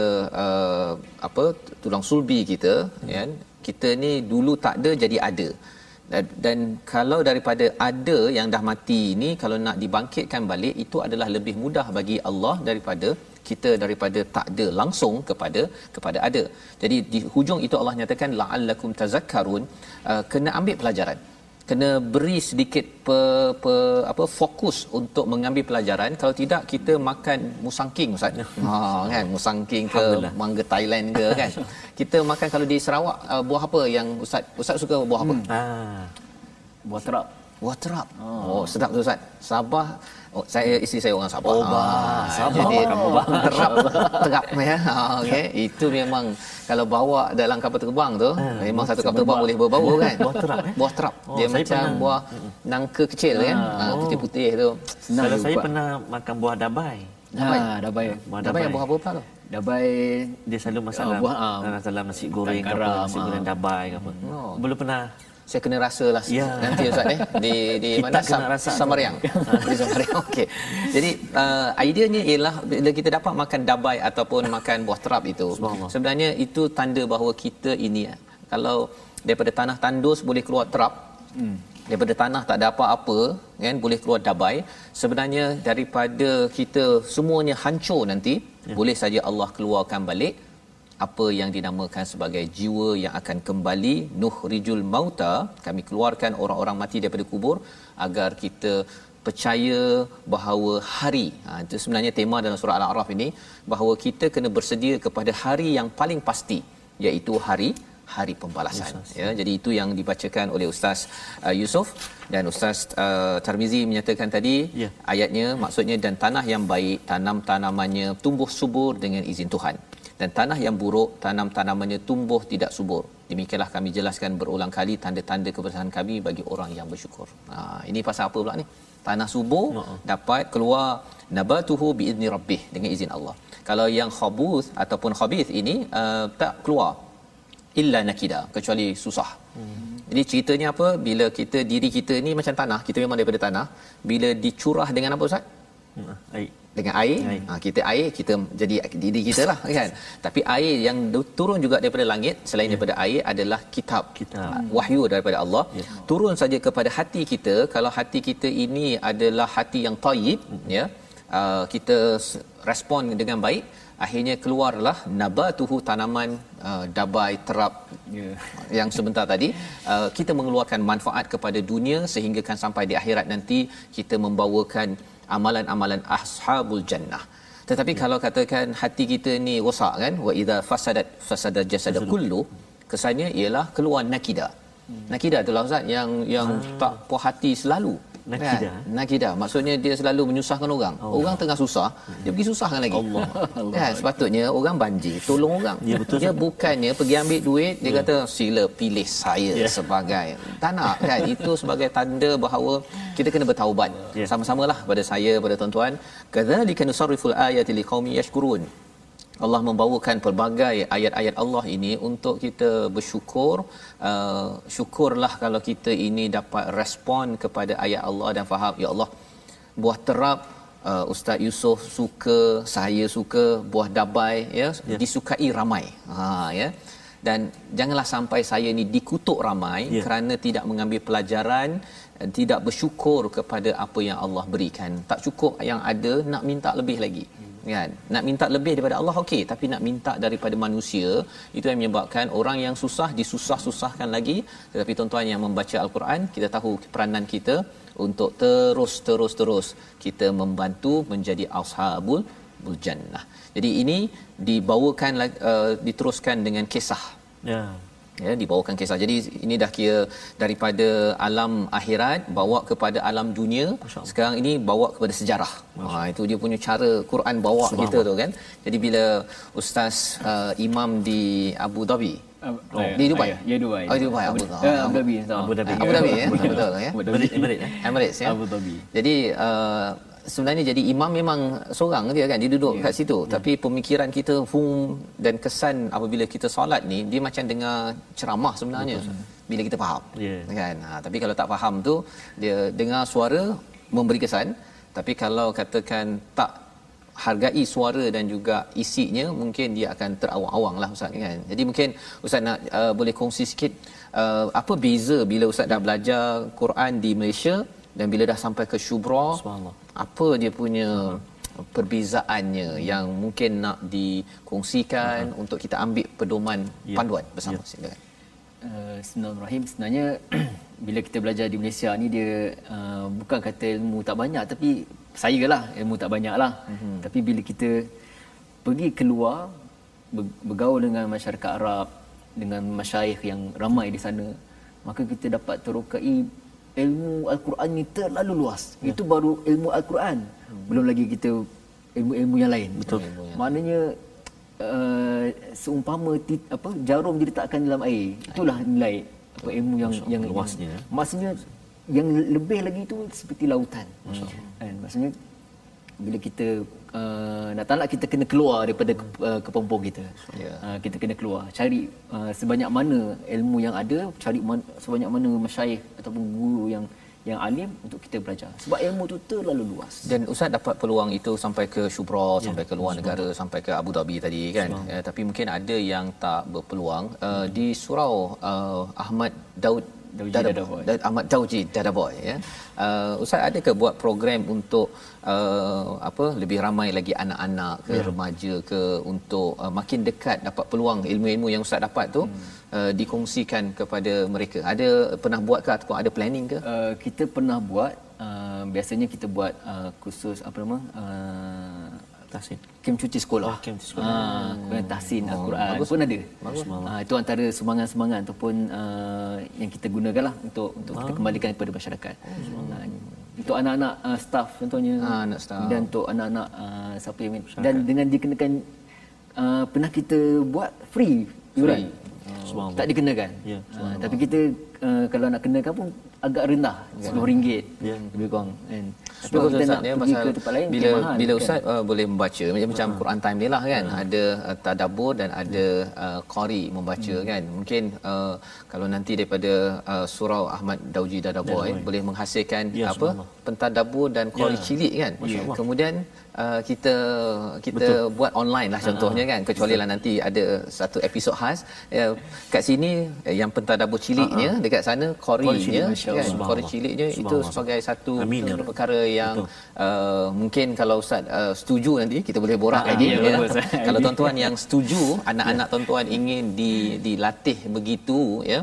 uh, apa tulang sulbi kita, hmm. kan? Kita ni dulu tak ada jadi ada dan, dan kalau daripada ada yang dah mati ini kalau nak dibangkitkan balik itu adalah lebih mudah bagi Allah daripada kita daripada tak ada langsung kepada kepada ada. Jadi di hujung itu Allah nyatakan la'allakum tazakkarun. Uh, kena ambil pelajaran. Kena beri sedikit pe, pe, apa fokus untuk mengambil pelajaran. Kalau tidak kita makan musangking ustaz. Ha kan? Musangking ke mangga Thailand ke kan? Kita makan kalau di Sarawak uh, buah apa yang ustaz ustaz suka buah apa? Hmm. ha buah terap. Buah terap. Oh, oh sedap tu ustaz. Sabah Oh, saya isteri saya orang Sabah. Oh, ah, Sabah. Jadi kamu terap terap ya. Ha, okey. Itu memang kalau bawa dalam kapal terbang tu, eh, memang satu kapal terbang boleh berbau kan. Buah terap eh. Buah terap. Oh, Dia macam pernah. buah nangka kecil kan. Ha, putih-putih tu. Senang kalau saya pernah makan buah dabai. Dabai. Ha, dabai. Buah dabai. dabai buah apa pula tu? Dabai dia selalu masalah. Oh, buah, uh, dalam nasi goreng ke apa, nasi goreng dabai ke apa. Oh. Belum pernah saya kena rasalah ya. nanti ustaz eh di di kita mana Sam, rasa Samariang di Samariang okey jadi uh, ideanya ialah bila kita dapat makan dabai ataupun makan buah terap itu sebenarnya itu tanda bahawa kita ini kalau daripada tanah tandus boleh keluar terap hmm. daripada tanah tak ada apa-apa kan boleh keluar dabai sebenarnya daripada kita semuanya hancur nanti ya. boleh saja Allah keluarkan balik apa yang dinamakan sebagai jiwa yang akan kembali nuhrijul mauta kami keluarkan orang-orang mati daripada kubur agar kita percaya bahawa hari ha, itu sebenarnya tema dalam surah al-a'raf ini bahawa kita kena bersedia kepada hari yang paling pasti iaitu hari hari pembalasan Yusuf. ya jadi itu yang dibacakan oleh ustaz uh, Yusof dan ustaz uh, Tarmizi menyatakan tadi ya. ayatnya maksudnya dan tanah yang baik tanam tanamannya tumbuh subur dengan izin Tuhan dan tanah yang buruk tanam tanamannya tumbuh tidak subur. Demikianlah kami jelaskan berulang kali tanda-tanda kebersihan kami bagi orang yang bersyukur. Ha, ini pasal apa pula ni? Tanah subur uh-huh. dapat keluar nabatuhu biizni rabbih dengan izin Allah. Kalau yang khabus ataupun khabith ini uh, tak keluar. Illa nakida kecuali susah. Hmm. jadi ceritanya apa? Bila kita diri kita ni macam tanah kita memang daripada tanah bila dicurah dengan apa ustaz? Hmm. air dengan air, air. Ha, kita air kita jadi diri kita lah kan tapi air yang turun juga daripada langit selain yeah. daripada air adalah kitab kitab ha, wahyu daripada Allah yeah. turun saja kepada hati kita kalau hati kita ini adalah hati yang tayyib mm-hmm. ya uh, kita respon dengan baik akhirnya keluarlah nabatuhu tanaman uh, dabai terap yeah. yang sebentar tadi uh, kita mengeluarkan manfaat kepada dunia sehingga kan sampai di akhirat nanti kita membawakan amalan-amalan ashabul jannah tetapi kalau katakan hati kita ni rosak kan wa idza fasadat fasada jasad kullu kesannya ialah keluar nakida hmm. nakida itulah ustaz yang yang hmm. tak puas hati selalu Nakidah. Kan? Nakidah. Maksudnya dia selalu menyusahkan orang. Allah. Orang tengah susah, dia pergi susahkan lagi. Allah. Kan? Sepatutnya orang banjir, tolong orang. Ya, betul, dia Ustaz. bukannya pergi ambil duit, dia Ya. kata sila pilih saya Ya. sebagai. Tak nak kan? Itu sebagai tanda bahawa kita kena bertaubat. Ya. Sama-samalah pada saya, pada tuan-tuan. Kadzalika nusarriful ayati liqaumin yashkurun. Allah membawakan pelbagai ayat-ayat Allah ini untuk kita bersyukur. Uh, syukurlah kalau kita ini dapat respon kepada ayat Allah dan faham, ya Allah, buah terap uh, Ustaz Yusof suka, saya suka, buah dabai ya, Ya. disukai ramai. Ha ya. Dan janganlah sampai saya ni dikutuk ramai Ya. kerana tidak mengambil pelajaran eh, tidak bersyukur kepada apa yang Allah berikan. Tak cukup yang ada nak minta lebih lagi. Kan? Nak minta lebih daripada Allah okey, tapi nak minta daripada manusia itu yang menyebabkan orang yang susah disusah-susahkan lagi. Tetapi tuan-tuan yang membaca al-Quran, kita tahu peranan kita untuk terus terus terus kita membantu menjadi ashabul jannah. Jadi ini dibawakan uh, diteruskan dengan kisah Ya. Ya dibawakan kisah jadi ini dah kira daripada alam akhirat bawa kepada alam dunia sekarang ini bawa kepada sejarah ha itu dia punya cara Quran bawa kita tu kan jadi bila ustaz uh, imam di Abu Dhabi Oh, di Dubai Ya, Dubai. oh di Dubai Abu, Abu, eh, Abu Dhabi. Abu Dhabi. Abu Dhabi ya Abu Dhabi. betul ya Dhabi. Emirates ya Abu Dhabi. jadi uh, sebenarnya jadi imam memang seorang dia kan dia duduk yeah. kat situ yeah. tapi pemikiran kita fum dan kesan apabila kita solat ni dia macam dengar ceramah sebenarnya Betul, bila kita faham Ya. kan ha, tapi kalau tak faham tu dia dengar suara memberi kesan tapi kalau katakan tak hargai suara dan juga isinya mungkin dia akan terawang-awang lah Ustaz kan. Jadi mungkin Ustaz nak uh, boleh kongsi sikit uh, apa beza bila Ustaz dah belajar Quran di Malaysia dan bila dah sampai ke Shubra Subhanallah. apa dia punya perbezaannya yang mungkin nak dikongsikan untuk kita ambil pedoman Ya. panduan bersama Ya. silakan. Uh, Bismillahirrahmanirrahim. Sebenarnya bila kita belajar di Malaysia ni dia uh, bukan kata ilmu tak banyak tapi saya lah ilmu tak banyak lah. Mm-hmm. Tapi bila kita pergi keluar ber- bergaul dengan masyarakat Arab dengan masyayikh yang ramai di sana maka kita dapat terokai ilmu al-Quran ni terlalu luas. Ya. Itu baru ilmu al-Quran. Hmm. Belum lagi kita ilmu-ilmu yang lain. Betul. Maknanya uh, seumpama tit, apa jarum diletakkan dalam air. Itulah nilai apa ilmu yang Masya yang luasnya, yang, maksudnya yang lebih lagi itu seperti lautan. Kan maksudnya bila kita uh, nak tak nak kita kena keluar daripada ke, uh, kepompong kita. Ya. Uh, kita kena keluar cari uh, sebanyak mana ilmu yang ada, cari man, sebanyak mana masyayikh ataupun guru yang yang alim untuk kita belajar. Sebab ilmu tu terlalu luas. Dan Ustaz dapat peluang itu sampai ke Shubra, ya, sampai ke luar negara, sampai ke Abu Dhabi tadi kan. Ya, tapi mungkin ada yang tak berpeluang uh, di surau uh, Ahmad Daud Dauji Dada- Dadaboy. Da- Ahmad Dauji Dadaboy ya. Uh, Ustaz ada ke buat program untuk uh, apa lebih ramai lagi anak-anak ke ya. remaja ke untuk uh, makin dekat dapat peluang ilmu-ilmu yang Ustaz dapat tu hmm. uh, dikongsikan kepada mereka. Ada pernah buat ke ataupun ada planning ke? Uh, kita pernah buat uh, biasanya kita buat uh, khusus apa nama uh, Tahsin. kem cuci sekolah. Oh, kem cuci sekolah. Ah, kemudian tahsin Oh, Al-Quran bagus. pun ada. Bagus. Ah, itu antara sumbangan-sumbangan ataupun uh, yang kita gunakanlah untuk untuk kita kembalikan kepada masyarakat. Ah, untuk anak-anak uh, staff contohnya. Ah, anak staff. Dan untuk anak-anak uh, siapa yang dan dengan dikenakan uh, pernah kita buat free yuran. Subhanallah. Tak dikenakan. Ya, Ah, tapi kita uh, kalau nak kenakan pun agak rendah RM10 Ya. lebih kurang kan. Tapi Sebab kalau kita nak ya, pergi ke tempat lain bila mahal, bila kan? ustaz uh, boleh membaca macam macam Quran time ni lah kan ada uh, tadabbur dan ada uh, qari membaca Hmm. kan mungkin uh, kalau nanti daripada uh, surau Ahmad Dauji Dadaboy boleh menghasilkan Ya, apa pentadabbur dan qari Ya. cilik kan Allah. kemudian uh, kita kita buat online lah contohnya kan. kecuali lah nanti ada satu episod khas. Ya, kat sini eh, yang pentadabbur ciliknya dekat sana Masya kan? Qari ciliknya itu sebagai satu Amin, ya perkara yang Betul. uh, mungkin kalau ustaz uh, setuju nanti kita boleh borak Ah, lagi. ya, ya. bagus. kalau tuan-tuan yang setuju anak-anak tuan-tuan ingin di dilatih begitu ya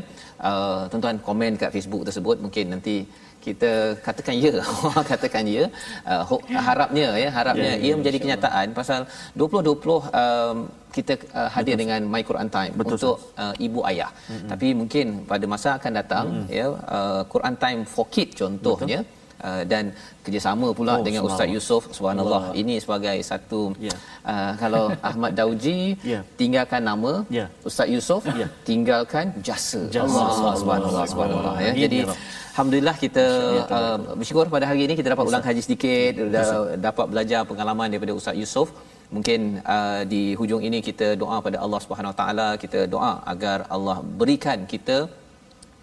uh, tuan-tuan komen kat Facebook tersebut. Mungkin nanti kita katakan ya katakan ya uh, harapnya ya harapnya Ya, ya, ia menjadi kenyataan pasal 2020 um, kita uh, hadir dengan My Quran Time Betul, untuk uh, ibu ayah mm-hmm. tapi mungkin pada masa akan datang mm-hmm. ya uh, Quran Time for Kid contohnya Betul uh, dan kerjasama pula Oh, dengan Ustaz. Yusof subhanallah Allah. ini sebagai satu Ya. uh, kalau Ahmad Dauji Ya. tinggalkan nama Ya. Ustaz Yusof Ya. tinggalkan jasa, Jasa. Allah Allah. subhanallah subhanallah ya Amin, jadi ya Rab. Alhamdulillah kita uh, bersyukur pada hari ini kita dapat ulang kaji sedikit da- dapat belajar pengalaman daripada Ustaz Yusof. Mungkin uh, di hujung ini kita doa pada Allah Subhanahu Taala kita doa agar Allah berikan kita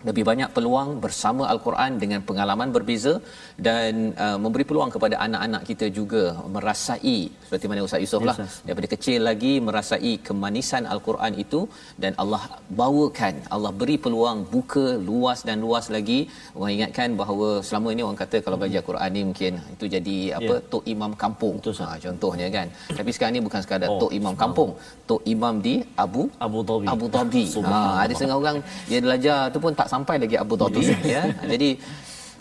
lebih banyak peluang bersama al-Quran dengan pengalaman berbeza dan uh, memberi peluang kepada anak-anak kita juga merasai seperti mana Ustaz Yusof lah. Yes, daripada kecil lagi merasai kemanisan al-Quran itu dan Allah bawakan Allah beri peluang buka luas dan luas lagi. Orang ingatkan bahawa selama ini orang kata kalau belajar Quran ni mungkin itu jadi apa Ya. tok imam kampung. Betul, ha, contohnya kan. Tapi sekarang ni bukan sekadar Oh, tok imam kampung. Tok imam di Abu Abu Dhabi. Abu Dhabi. Ha, ada setengah orang dia belajar tu pun tak sampai lagi Abu Dhabi ya. Jadi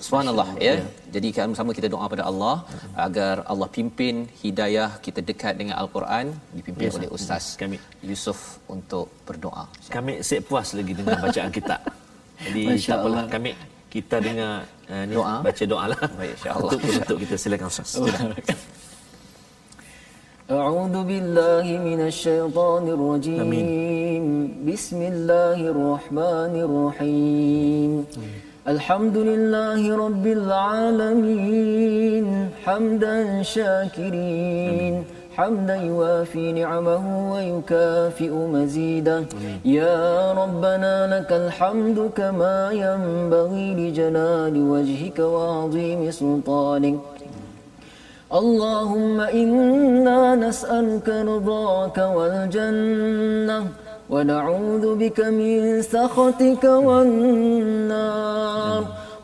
subhanallah ya. Jadi sama-sama kita doa pada Allah agar Allah pimpin hidayah kita dekat dengan al-Quran dipimpin Ya, oleh Ustaz. ustaz Kami. Yusuf untuk berdoa. Kami set puas lagi dengan bacaan kita. Jadi Masya tak apalah Allah. kami kita dengar uh, ni Doa. baca doa lah. Baik, insya-Allah. Untuk penutup kita silakan Ustaz. Silakan. أعوذ بالله من الشيطان الرجيم بسم الله الرحمن الرحيم الحمد لله رب العالمين حمدا شاكرين حمدا يوافي نعمه ويكافئ مزيده. يا ربنا لك الحمد كما ينبغي لجلال وجهك وعظيم سلطانك. اللهم إنا نسألك رضاك والجنة ونعوذ بك من سخطك والنار.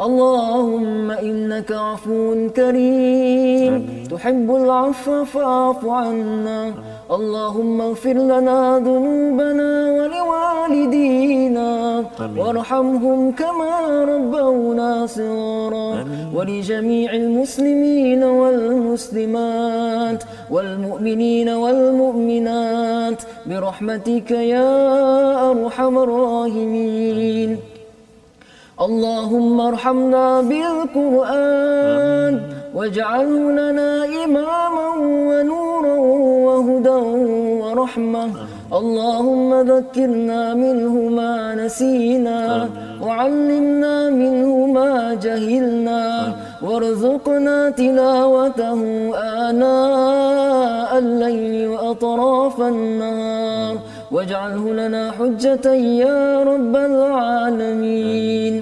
اللهم إنك عفو كريم. تحب العفو فاعف عنا. اللهم اغفر لنا ذنوبنا ولوالدينا وارحمهم كما ربونا صغارا ولجميع المسلمين والمسلمات والمؤمنين والمؤمنات برحمتك يا أرحم الراحمين. اللهم ارحمنا بالقرآن. واجعله لنا إماما ونورا وهدى ورحمة. اللهم ذكرنا منه ما نسينا وعلمنا منه ما جهلنا وارزقنا تلاوته آناء الليل وأطراف النهار. واجعله لنا حجة يا رب العالمين.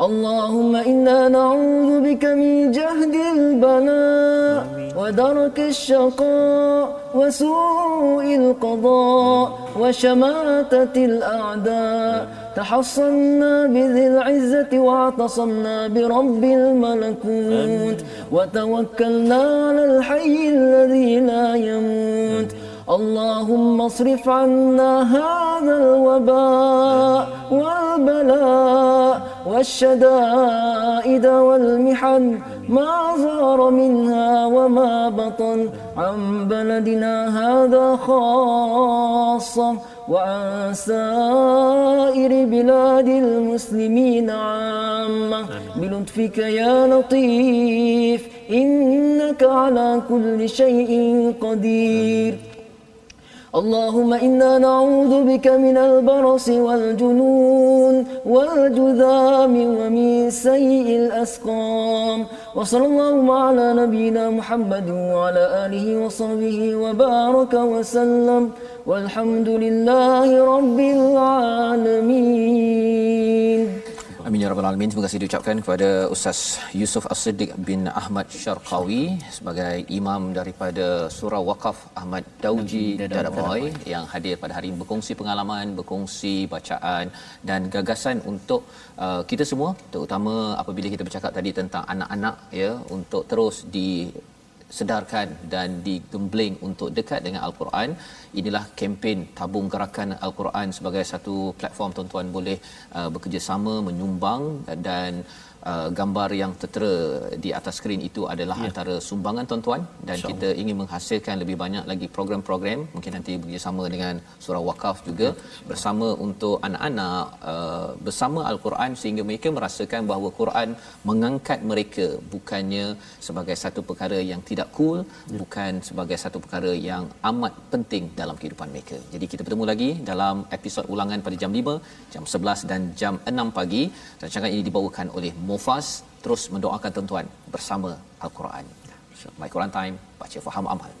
اللهم إنا نعوذ بك من جهد البلاء ودرك الشقاء وسوء القضاء وشماتة الأعداء. تحصنا بذي العزة واعتصمنا برب الملكوت. وتوكلنا على الحي الذي لا يموت. اللهم اصرف عنا هذا الوباء والبلاء والشدائد والمحن ما ظهر منها وما بطن عن بلدنا هذا خاصة وعن سائر بلاد المسلمين عامة. بلطفك يا لطيف إنك على كل شيء قدير. اللهم إنا نعوذ بك من البرص والجنون والجذام ومن سيء الأسقام. وصلى الله على نبينا محمد وعلى آله وصحبه وبارك وسلم. والحمد لله رب العالمين. Amin ya rabbal alamin. Terima kasih diucapkan kepada Ustaz Yusuf As-Siddiq bin Ahmad Syarqawi sebagai imam daripada Surah Waqaf Ahmad Dauji Dadaboy yang hadir pada hari ini berkongsi pengalaman, berkongsi bacaan dan gagasan untuk uh, kita semua terutama apabila kita bercakap tadi tentang anak-anak ya untuk terus di sedarkan dan digembleng untuk dekat dengan Al-Quran. Inilah kempen tabung gerakan Al-Quran sebagai satu platform tuan-tuan boleh uh, bekerjasama menyumbang dan uh, gambar yang tertera di atas skrin itu adalah ya. antara sumbangan tuan-tuan dan Insya kita ingin menghasilkan lebih banyak lagi program-program mungkin nanti bekerjasama dengan surah wakaf juga ya. bersama untuk anak-anak uh, bersama al-Quran sehingga mereka merasakan bahawa Quran mengangkat mereka bukannya sebagai satu perkara yang tidak cool ya. bukan sebagai satu perkara yang amat penting dalam kehidupan mereka. Jadi kita bertemu lagi dalam episod ulangan pada jam 5, jam 11 dan jam 6 pagi. Rancangan ini dibawakan oleh Mufas terus mendoakan tuan-tuan bersama Al-Quran. My Quran Time, baca faham amal.